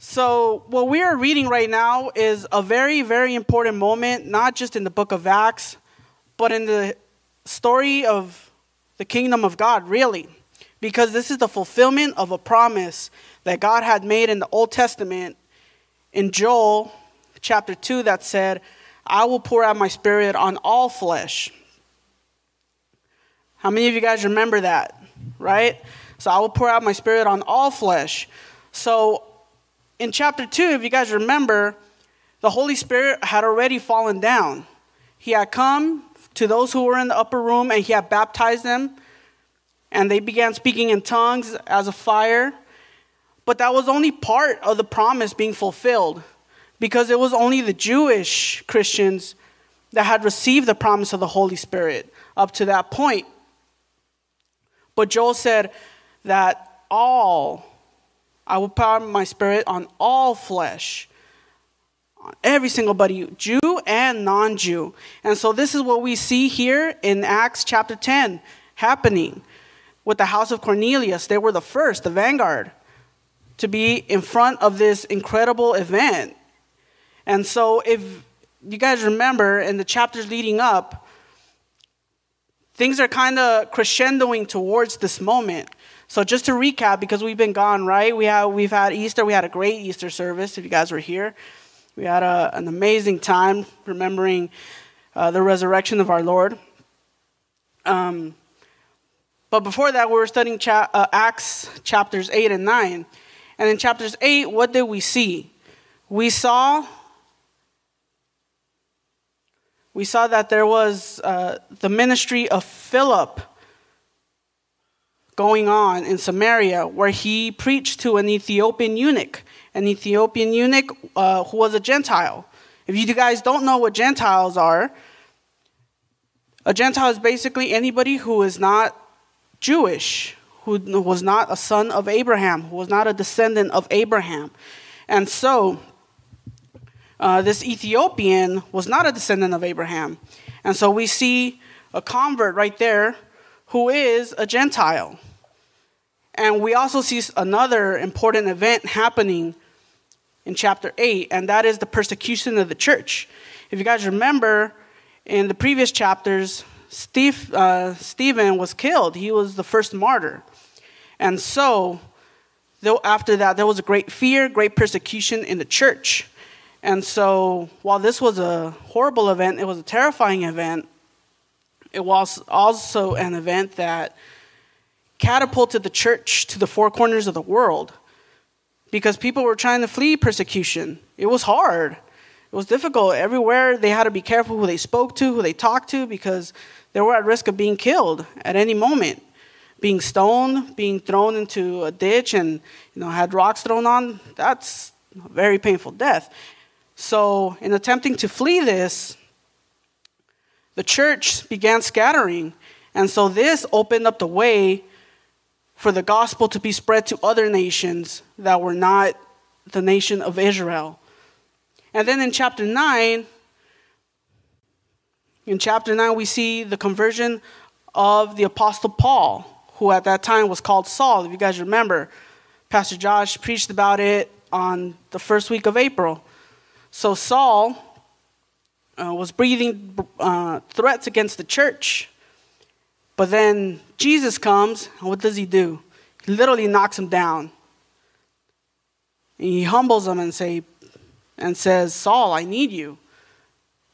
So, what we are reading right now is a very, very important moment, not just in the book of Acts, but in the story of the kingdom of God, really. Because this is the fulfillment of a promise that God had made in the Old Testament in Joel chapter 2 that said, I will pour out my spirit on all flesh. How many of you guys remember that? Right? So I will pour out my spirit on all flesh. So in chapter 2, if you guys remember, the Holy Spirit had already fallen down. He had come to those who were in the upper room and he had baptized them, and they began speaking in tongues as a fire. But that was only part of the promise being fulfilled because it was only the Jewish Christians that had received the promise of the Holy Spirit up to that point. But Joel said that all, I will pour my spirit on all flesh, on every single body, Jew and non Jew. And so this is what we see here in Acts chapter 10 happening with the house of Cornelius. They were the first, the vanguard, to be in front of this incredible event. And so, if you guys remember in the chapters leading up, things are kind of crescendoing towards this moment. So just to recap, because we've been gone, right? We have we've had Easter. We had a great Easter service. If you guys were here, we had a, an amazing time remembering uh, the resurrection of our Lord. Um, but before that, we were studying cha- uh, Acts chapters eight and nine, and in chapters eight, what did we see? We saw we saw that there was uh, the ministry of Philip going on in Samaria, where he preached to an Ethiopian eunuch, an Ethiopian eunuch uh, who was a Gentile. If you guys don't know what Gentiles are, a Gentile is basically anybody who is not Jewish, who was not a son of Abraham, who was not a descendant of Abraham. And so, uh, this Ethiopian was not a descendant of Abraham. And so we see a convert right there who is a Gentile. And we also see another important event happening in chapter 8, and that is the persecution of the church. If you guys remember, in the previous chapters, Steve, uh, Stephen was killed. He was the first martyr. And so, after that, there was a great fear, great persecution in the church. And so, while this was a horrible event, it was a terrifying event, it was also an event that catapulted the church to the four corners of the world because people were trying to flee persecution. It was hard, it was difficult. Everywhere they had to be careful who they spoke to, who they talked to, because they were at risk of being killed at any moment. Being stoned, being thrown into a ditch, and you know had rocks thrown on. That's a very painful death. So, in attempting to flee this, the church began scattering. And so, this opened up the way for the gospel to be spread to other nations that were not the nation of Israel. And then in chapter 9, in chapter 9, we see the conversion of the Apostle Paul, who at that time was called Saul. If you guys remember, Pastor Josh preached about it on the first week of April. So Saul uh, was breathing uh, threats against the church. But then Jesus comes, and what does he do? He literally knocks him down. And he humbles him and say and says, Saul, I need you.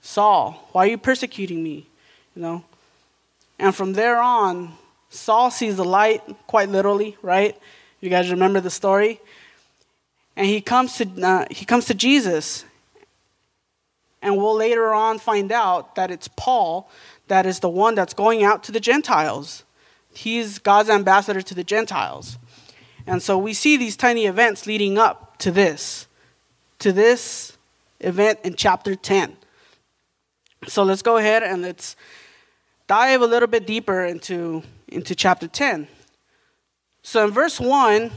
Saul, why are you persecuting me? You know? And from there on, Saul sees the light, quite literally, right? You guys remember the story? And he comes to, uh, he comes to Jesus and we'll later on find out that it's Paul that is the one that's going out to the Gentiles. He's God's ambassador to the Gentiles. And so we see these tiny events leading up to this, to this event in chapter 10. So let's go ahead and let's dive a little bit deeper into, into chapter 10. So in verse 1,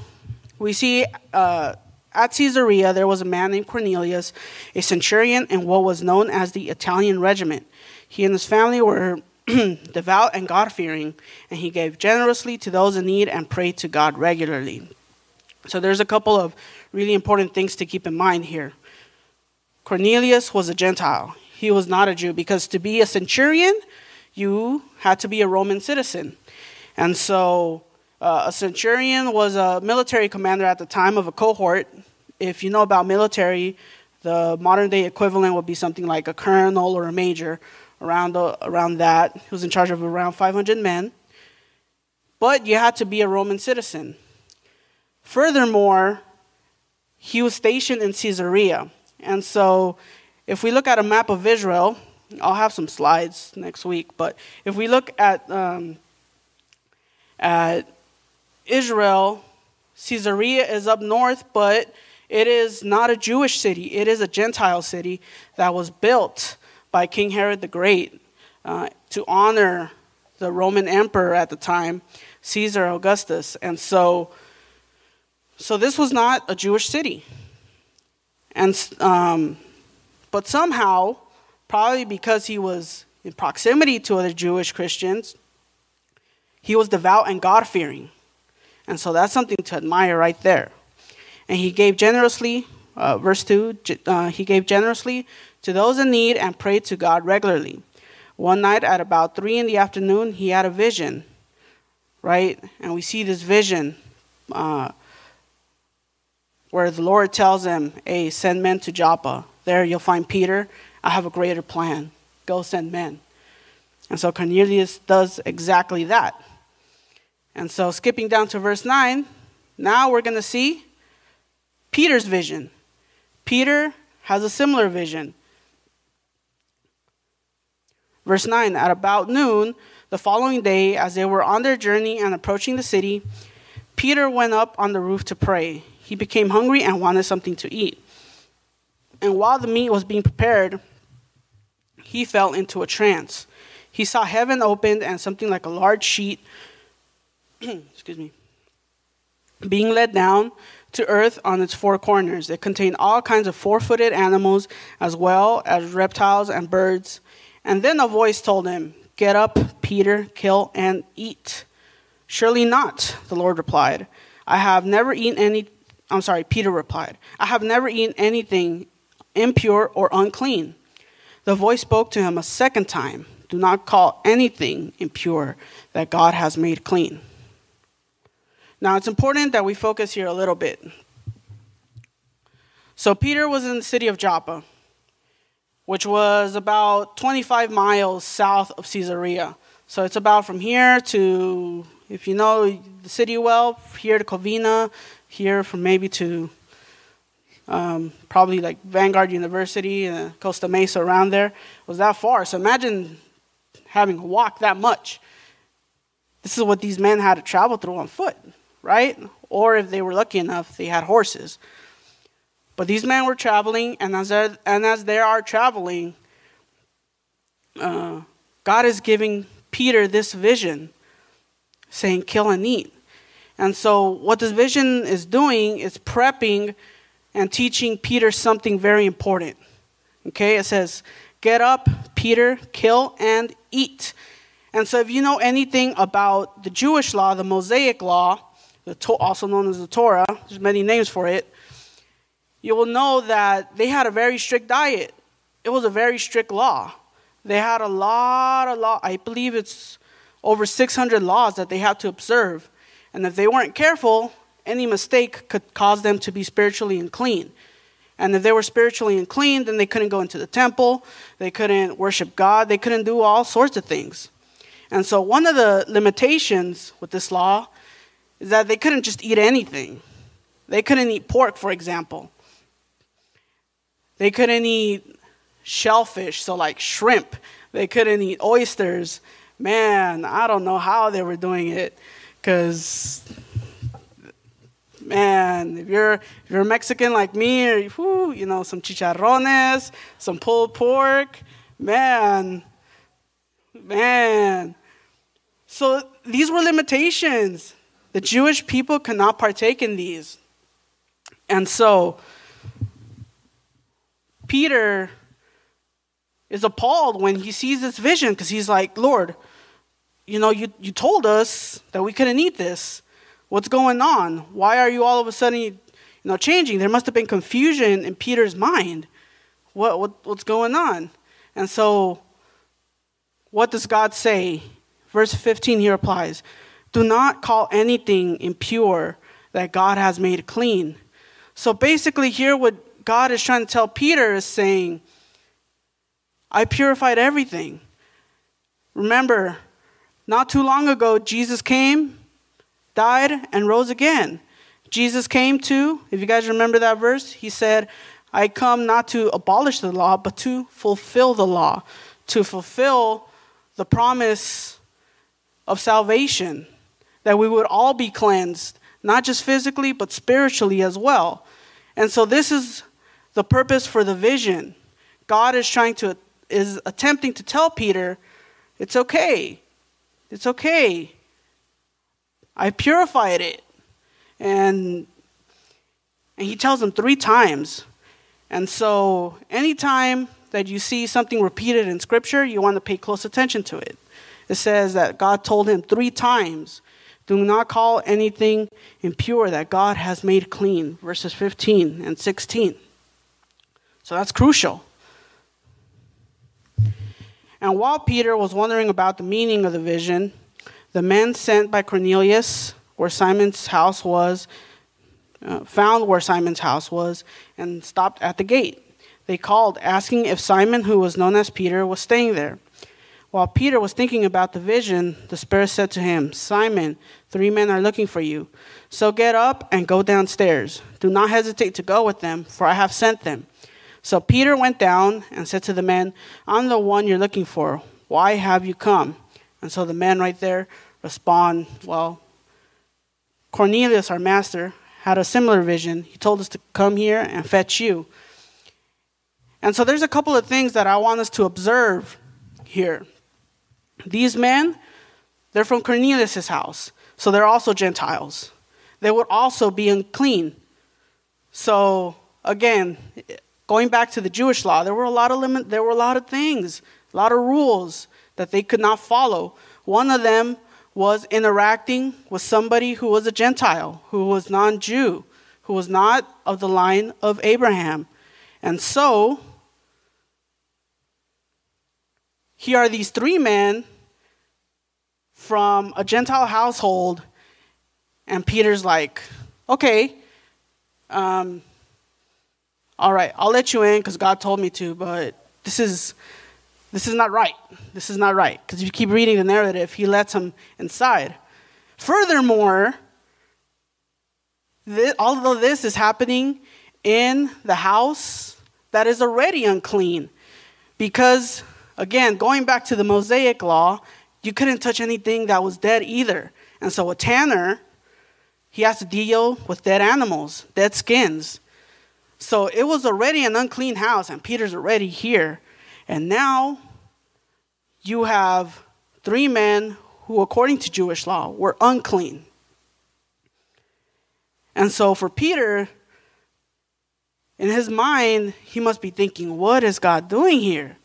we see uh, at Caesarea, there was a man named Cornelius, a centurion in what was known as the Italian regiment. He and his family were devout and God fearing, and he gave generously to those in need and prayed to God regularly. So there's a couple of really important things to keep in mind here. Cornelius was a Gentile. He was not a Jew because to be a centurion, you had to be a Roman citizen. And so uh, a centurion was a military commander at the time of a cohort. If you know about military, the modern day equivalent would be something like a colonel or a major, around, the, around that. He was in charge of around 500 men. But you had to be a Roman citizen. Furthermore, he was stationed in Caesarea. And so, if we look at a map of Israel, I'll have some slides next week, but if we look at, um, at Israel, Caesarea is up north, but it is not a Jewish city. It is a Gentile city that was built by King Herod the Great uh, to honor the Roman emperor at the time, Caesar Augustus. And so, so this was not a Jewish city. And, um, but somehow, probably because he was in proximity to other Jewish Christians, he was devout and God fearing. And so that's something to admire right there. And he gave generously, uh, verse 2, uh, he gave generously to those in need and prayed to God regularly. One night at about 3 in the afternoon, he had a vision, right? And we see this vision. Uh, where the Lord tells him, Hey, send men to Joppa. There you'll find Peter. I have a greater plan. Go send men. And so Cornelius does exactly that. And so, skipping down to verse 9, now we're going to see Peter's vision. Peter has a similar vision. Verse 9 At about noon the following day, as they were on their journey and approaching the city, Peter went up on the roof to pray he became hungry and wanted something to eat. And while the meat was being prepared, he fell into a trance. He saw heaven opened and something like a large sheet, excuse me, being let down to earth on its four corners. It contained all kinds of four footed animals, as well as reptiles and birds. And then a voice told him, Get up, Peter, kill and eat. Surely not, the Lord replied. I have never eaten any I'm sorry, Peter replied, I have never eaten anything impure or unclean. The voice spoke to him a second time Do not call anything impure that God has made clean. Now, it's important that we focus here a little bit. So, Peter was in the city of Joppa, which was about 25 miles south of Caesarea. So, it's about from here to, if you know the city well, here to Covina, here from maybe to um, probably like Vanguard University, uh, Costa Mesa, around there, was that far. So imagine having to walk that much. This is what these men had to travel through on foot, right? Or if they were lucky enough, they had horses. But these men were traveling, and as, and as they are traveling, uh, God is giving Peter this vision saying, Kill and eat. And so, what this vision is doing is prepping and teaching Peter something very important. Okay, it says, Get up, Peter, kill and eat. And so, if you know anything about the Jewish law, the Mosaic law, also known as the Torah, there's many names for it, you will know that they had a very strict diet. It was a very strict law. They had a lot of law. I believe it's over 600 laws that they had to observe. And if they weren't careful, any mistake could cause them to be spiritually unclean. And if they were spiritually unclean, then they couldn't go into the temple, they couldn't worship God, they couldn't do all sorts of things. And so, one of the limitations with this law is that they couldn't just eat anything. They couldn't eat pork, for example. They couldn't eat shellfish, so like shrimp. They couldn't eat oysters. Man, I don't know how they were doing it. Because, man, if you're, if you're Mexican like me, or, you know, some chicharrones, some pulled pork, man, man. So these were limitations. The Jewish people could not partake in these. And so, Peter is appalled when he sees this vision because he's like, Lord, you know, you, you told us that we couldn't eat this. What's going on? Why are you all of a sudden, you know, changing? There must have been confusion in Peter's mind. What, what what's going on? And so, what does God say? Verse 15 he replies, Do not call anything impure that God has made clean. So basically, here what God is trying to tell Peter is saying, I purified everything. Remember, not too long ago, Jesus came, died, and rose again. Jesus came to, if you guys remember that verse, he said, I come not to abolish the law, but to fulfill the law, to fulfill the promise of salvation, that we would all be cleansed, not just physically, but spiritually as well. And so, this is the purpose for the vision. God is trying to, is attempting to tell Peter, it's okay. It's okay. I purified it. And, and he tells him three times. And so, anytime that you see something repeated in Scripture, you want to pay close attention to it. It says that God told him three times do not call anything impure that God has made clean, verses 15 and 16. So that's crucial. And while Peter was wondering about the meaning of the vision, the men sent by Cornelius, where Simon's house was, uh, found where Simon's house was, and stopped at the gate. They called, asking if Simon, who was known as Peter, was staying there. While Peter was thinking about the vision, the Spirit said to him, Simon, three men are looking for you. So get up and go downstairs. Do not hesitate to go with them, for I have sent them. So Peter went down and said to the men, I'm the one you're looking for. Why have you come? And so the men right there respond, Well, Cornelius, our master, had a similar vision. He told us to come here and fetch you. And so there's a couple of things that I want us to observe here. These men, they're from Cornelius' house, so they're also Gentiles. They would also be unclean. So again, going back to the Jewish law, there were a lot of limit, there were a lot of things, a lot of rules that they could not follow. One of them was interacting with somebody who was a Gentile, who was non-Jew, who was not of the line of Abraham. And so here are these three men from a Gentile household, and Peter's like, okay, um, all right, I'll let you in because God told me to, but this is this is not right. This is not right. Because if you keep reading the narrative, he lets him inside. Furthermore, all of this is happening in the house that is already unclean. Because Again, going back to the Mosaic law, you couldn't touch anything that was dead either. And so a tanner, he has to deal with dead animals, dead skins. So it was already an unclean house, and Peter's already here. And now you have three men who, according to Jewish law, were unclean. And so for Peter, in his mind, he must be thinking, what is God doing here?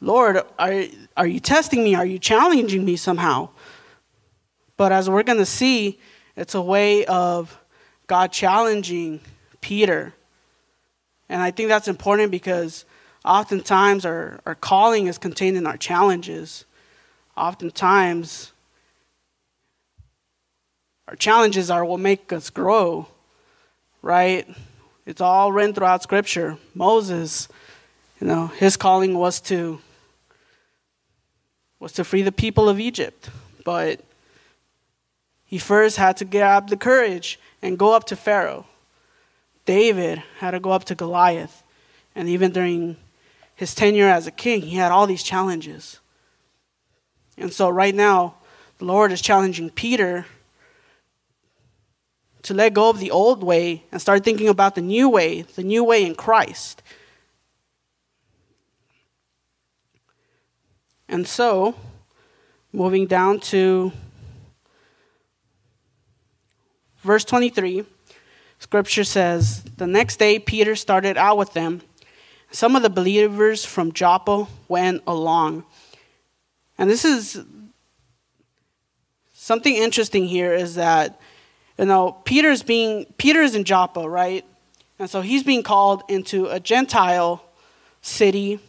Lord, are, are you testing me? Are you challenging me somehow? But as we're going to see, it's a way of God challenging Peter. And I think that's important because oftentimes our, our calling is contained in our challenges. Oftentimes, our challenges are what make us grow, right? It's all written throughout Scripture. Moses, you know, his calling was to was to free the people of Egypt. But he first had to grab the courage and go up to Pharaoh. David had to go up to Goliath. And even during his tenure as a king, he had all these challenges. And so, right now, the Lord is challenging Peter to let go of the old way and start thinking about the new way, the new way in Christ. And so, moving down to verse 23, scripture says, The next day Peter started out with them. Some of the believers from Joppa went along. And this is something interesting here is that you know Peter's being Peter is in Joppa, right? And so he's being called into a Gentile city.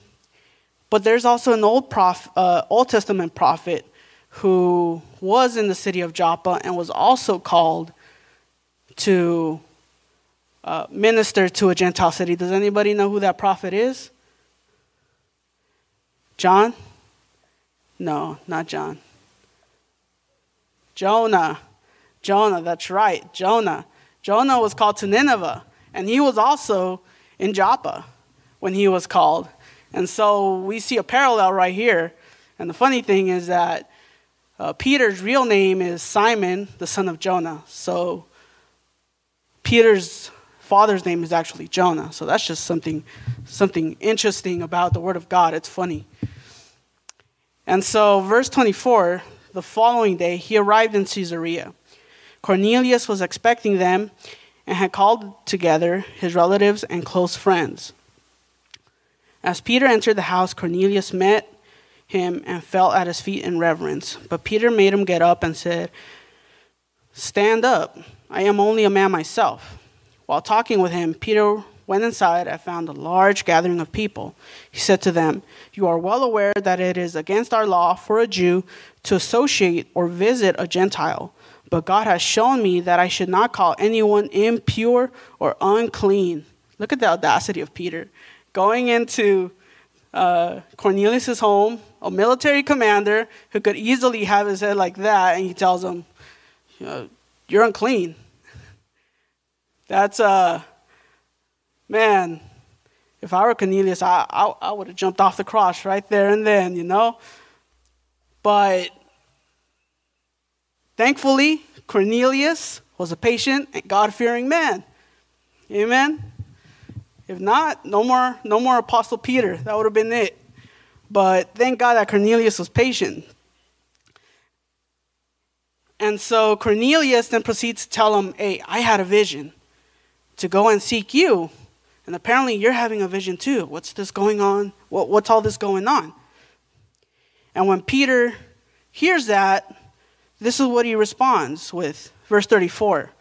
But there's also an old prof, uh, Old Testament prophet who was in the city of Joppa and was also called to uh, minister to a Gentile city. Does anybody know who that prophet is? John? No, not John. Jonah. Jonah, that's right, Jonah. Jonah was called to Nineveh, and he was also in Joppa when he was called. And so we see a parallel right here. And the funny thing is that uh, Peter's real name is Simon, the son of Jonah. So Peter's father's name is actually Jonah. So that's just something, something interesting about the Word of God. It's funny. And so, verse 24 the following day, he arrived in Caesarea. Cornelius was expecting them and had called together his relatives and close friends. As Peter entered the house, Cornelius met him and fell at his feet in reverence. But Peter made him get up and said, Stand up. I am only a man myself. While talking with him, Peter went inside and found a large gathering of people. He said to them, You are well aware that it is against our law for a Jew to associate or visit a Gentile. But God has shown me that I should not call anyone impure or unclean. Look at the audacity of Peter. Going into uh, Cornelius' home, a military commander who could easily have his head like that, and he tells him, You're unclean. That's, uh, man, if I were Cornelius, I, I, I would have jumped off the cross right there and then, you know? But thankfully, Cornelius was a patient and God fearing man. Amen? If not, no more, no more Apostle Peter. That would have been it. But thank God that Cornelius was patient. And so Cornelius then proceeds to tell him, Hey, I had a vision to go and seek you. And apparently you're having a vision too. What's this going on? What, what's all this going on? And when Peter hears that, this is what he responds with. Verse 34.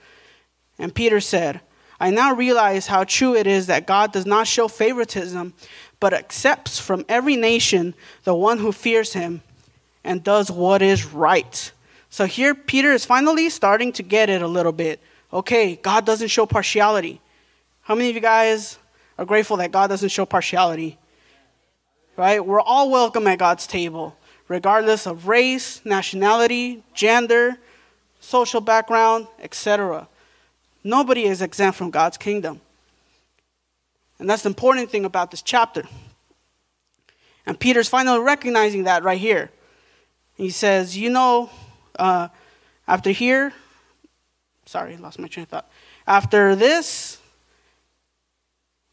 And Peter said, I now realize how true it is that God does not show favoritism, but accepts from every nation the one who fears him and does what is right. So here, Peter is finally starting to get it a little bit. Okay, God doesn't show partiality. How many of you guys are grateful that God doesn't show partiality? Right? We're all welcome at God's table regardless of race, nationality, gender, social background, etc. Nobody is exempt from God's kingdom. And that's the important thing about this chapter. And Peter's finally recognizing that right here. He says, You know, uh, after here, sorry, lost my train of thought. After this,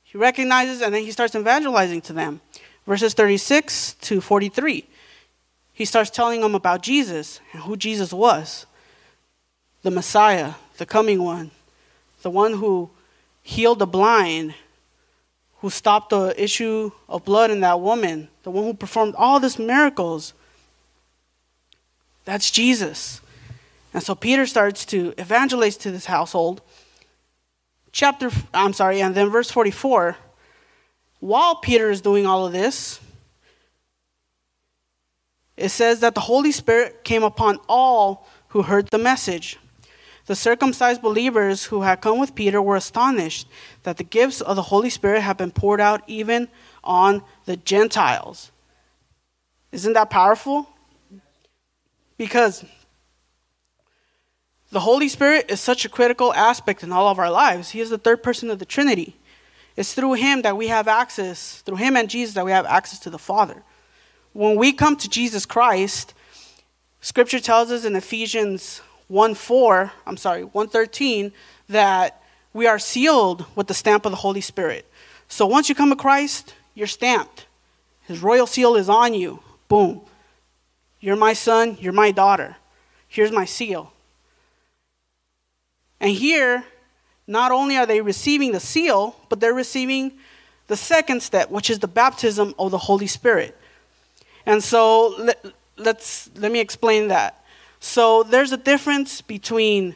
he recognizes and then he starts evangelizing to them. Verses 36 to 43 he starts telling them about Jesus and who Jesus was the Messiah, the coming one, the one who healed the blind, who stopped the issue of blood in that woman, the one who performed all these miracles. That's Jesus. And so Peter starts to evangelize to this household. Chapter, I'm sorry, and then verse 44. While Peter is doing all of this, it says that the Holy Spirit came upon all who heard the message. The circumcised believers who had come with Peter were astonished that the gifts of the Holy Spirit had been poured out even on the Gentiles. Isn't that powerful? Because the Holy Spirit is such a critical aspect in all of our lives. He is the third person of the Trinity. It's through Him that we have access, through Him and Jesus, that we have access to the Father when we come to Jesus Christ, scripture tells us in Ephesians 1 4, I'm sorry, 113, that we are sealed with the stamp of the Holy Spirit. So once you come to Christ, you're stamped. His royal seal is on you. Boom. You're my son, you're my daughter. Here's my seal. And here, not only are they receiving the seal, but they're receiving the second step, which is the baptism of the Holy Spirit. And so let, let's let me explain that. So there's a difference between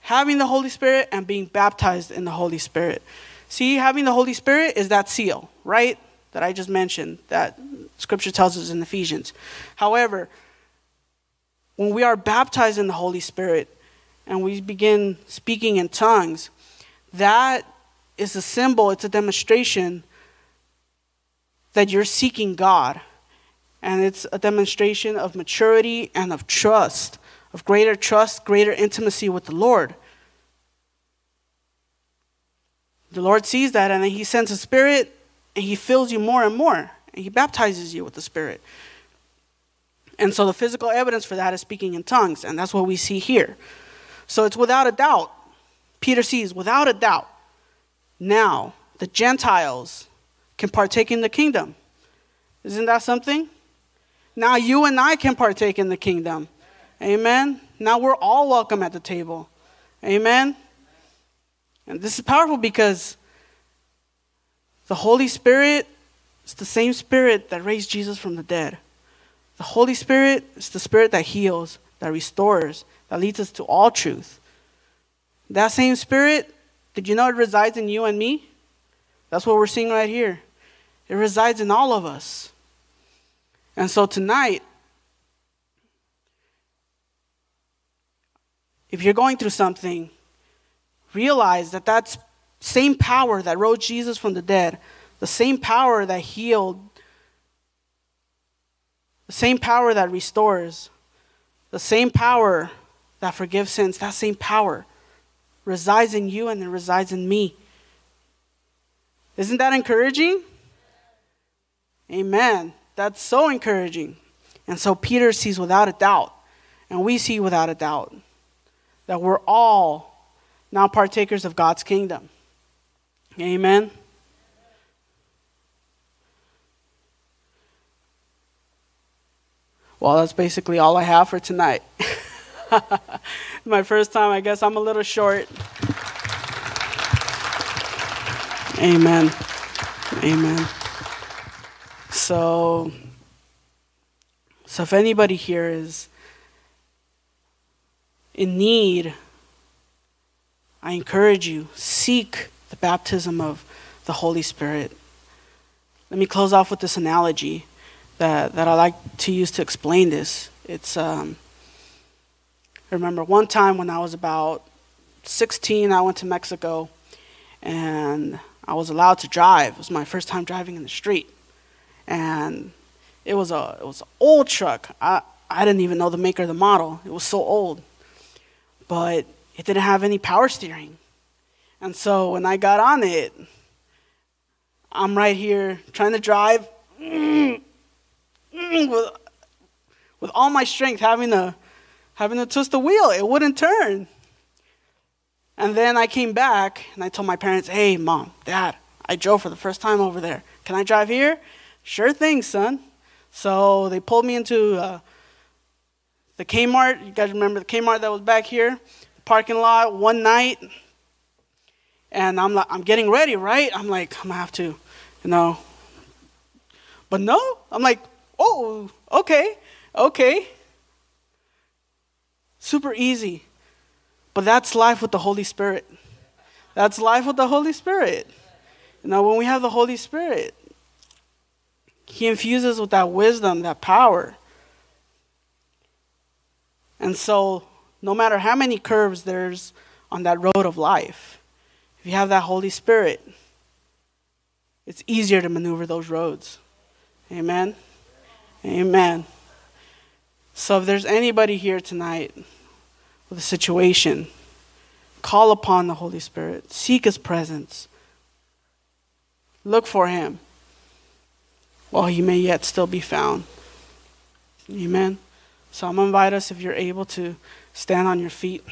having the Holy Spirit and being baptized in the Holy Spirit. See, having the Holy Spirit is that seal, right? That I just mentioned, that scripture tells us in Ephesians. However, when we are baptized in the Holy Spirit and we begin speaking in tongues, that is a symbol, it's a demonstration that you're seeking God. And it's a demonstration of maturity and of trust, of greater trust, greater intimacy with the Lord. The Lord sees that and then He sends a Spirit and He fills you more and more. And He baptizes you with the Spirit. And so the physical evidence for that is speaking in tongues. And that's what we see here. So it's without a doubt. Peter sees, without a doubt, now the Gentiles can partake in the kingdom. Isn't that something? Now you and I can partake in the kingdom. Amen. Now we're all welcome at the table. Amen. And this is powerful because the Holy Spirit is the same Spirit that raised Jesus from the dead. The Holy Spirit is the Spirit that heals, that restores, that leads us to all truth. That same Spirit, did you know it resides in you and me? That's what we're seeing right here. It resides in all of us. And so tonight, if you're going through something, realize that that same power that rose Jesus from the dead, the same power that healed, the same power that restores, the same power that forgives sins, that same power resides in you and it resides in me. Isn't that encouraging? Amen. That's so encouraging. And so Peter sees without a doubt, and we see without a doubt, that we're all now partakers of God's kingdom. Amen. Well, that's basically all I have for tonight. My first time, I guess I'm a little short. Amen. Amen. So, so if anybody here is in need, I encourage you seek the baptism of the Holy Spirit. Let me close off with this analogy that, that I like to use to explain this. It's um, I remember one time when I was about 16, I went to Mexico and I was allowed to drive. It was my first time driving in the street and it was a it was an old truck. I I didn't even know the maker of the model. It was so old, but it didn't have any power steering, and so when I got on it, I'm right here trying to drive with with all my strength, having to having to twist the wheel. It wouldn't turn. And then I came back and I told my parents, "Hey, mom, dad, I drove for the first time over there. Can I drive here?" Sure thing, son. So they pulled me into uh, the Kmart. You guys remember the Kmart that was back here? Parking lot one night. And I'm like, I'm getting ready, right? I'm like, I'm gonna have to, you know. But no, I'm like, oh, okay, okay. Super easy. But that's life with the Holy Spirit. That's life with the Holy Spirit. You know, when we have the Holy Spirit, he infuses with that wisdom, that power. And so, no matter how many curves there's on that road of life, if you have that Holy Spirit, it's easier to maneuver those roads. Amen? Amen. So, if there's anybody here tonight with a situation, call upon the Holy Spirit, seek His presence, look for Him while he may yet still be found. Amen. So I'm going to invite us, if you're able to stand on your feet.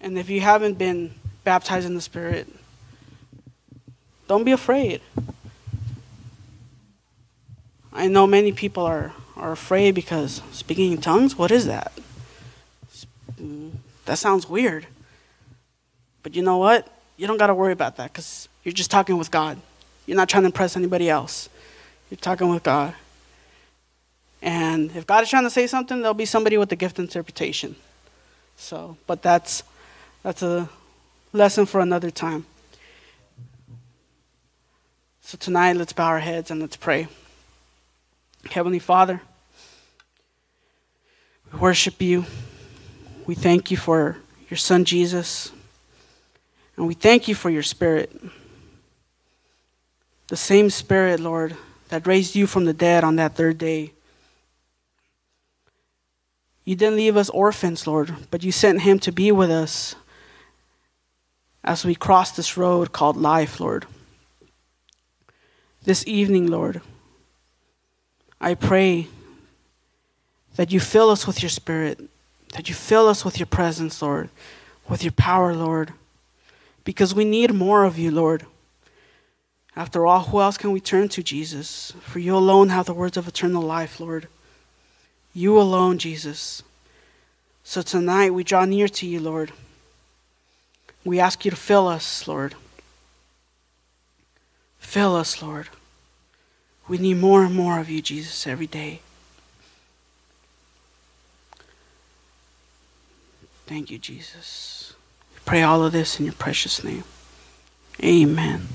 And if you haven't been baptized in the Spirit, don't be afraid. I know many people are, are afraid because speaking in tongues, what is that? Mm, that sounds weird. But you know what? you don't got to worry about that because you're just talking with God. You're not trying to impress anybody else. You're talking with God. And if God is trying to say something, there'll be somebody with the gift interpretation. So, but that's that's a lesson for another time. So tonight, let's bow our heads and let's pray. Heavenly Father, we worship you. We thank you for your Son Jesus. And we thank you for your Spirit. The same Spirit, Lord, that raised you from the dead on that third day. You didn't leave us orphans, Lord, but you sent him to be with us as we cross this road called life, Lord. This evening, Lord, I pray that you fill us with your spirit, that you fill us with your presence, Lord, with your power, Lord, because we need more of you, Lord. After all, who else can we turn to, Jesus? For you alone have the words of eternal life, Lord. You alone, Jesus. So tonight we draw near to you, Lord. We ask you to fill us, Lord. Fill us, Lord. We need more and more of you, Jesus, every day. Thank you, Jesus. We pray all of this in your precious name. Amen.